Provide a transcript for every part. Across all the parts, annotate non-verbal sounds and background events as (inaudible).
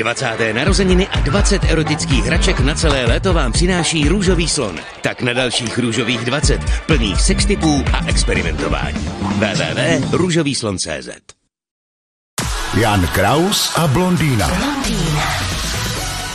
20. narozeniny a 20 erotických hraček na celé léto vám přináší Růžový slon. Tak na dalších Růžových 20, plných sextipů a experimentování. www.růžovýslon.cz Jan Kraus a blondýna.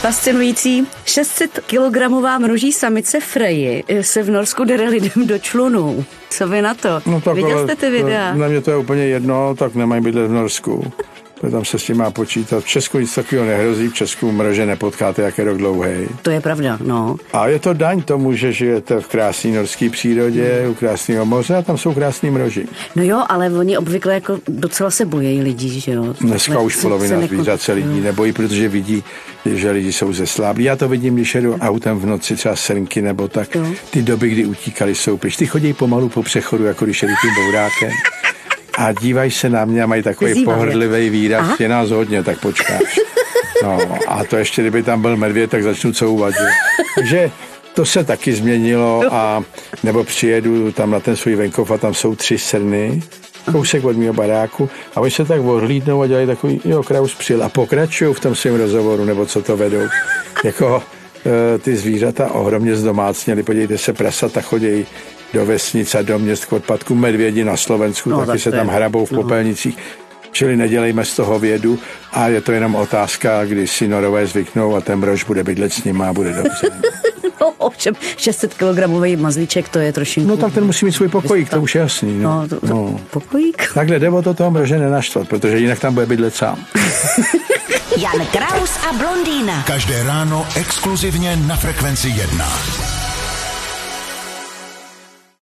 Fascinující 600 kilogramová mroží samice Freji se v Norsku dere lidem do člunů. Co vy na to? No tak Viděl jste ty videa? Na mě to je úplně jedno, tak nemají bydlet v Norsku. Protože tam se s tím má počítat. V Česku nic takového nehrozí, v Česku mrože nepotkáte, jak je rok dlouhý. To je pravda, no. A je to daň tomu, že žijete v krásné norské přírodě, u krásného moře a tam jsou krásný mroži. No jo, ale oni obvykle jako docela se bojejí lidí, že jo. Dneska Ne- už polovina zvířat se lidí nebojí, protože vidí, že lidi jsou zesláblí. Já to vidím, když jedu autem v noci, třeba srnky nebo tak. Jo. Ty doby, kdy utíkali, jsou pryč. Ty chodí pomalu po přechodu, jako když jedu tím bourákem. A dívají se na mě a mají takový Vyzývají. pohrdlivý výraz. Aha. Je nás hodně, tak počkáš. No, a to ještě, kdyby tam byl medvěd, tak začnu couvat. Že? Takže to se taky změnilo a nebo přijedu tam na ten svůj venkov a tam jsou tři srny, kousek od mého baráku a oni se tak odhlídnou a dělají takový, jo, Kraus přijel a pokračují v tom svém rozhovoru, nebo co to vedou. Jako eh, ty zvířata ohromně zdomácněly, podívejte se, prasata chodějí do vesnic a do měst k odpadku, medvědi na Slovensku, No, taky tak se tam hrabou v no. popelnicích. Čili nedělejme z toho vědu a je to jenom otázka, kdy si norové zvyknou a ten brož bude bydlet s ním a bude dobře. (laughs) No, ovšem 600 kilogramový mazlíček, to je trošinku. No tak ten musí mít svůj pokojík, to už je jasný. No. No, to, to, No. pokojík? Takhle jde o to toho mrože nenaštvat, protože jinak tam bude bydlet sám. (laughs) Jan Kraus a blondýna. Každé ráno exkluzivně na Frekvenci 1.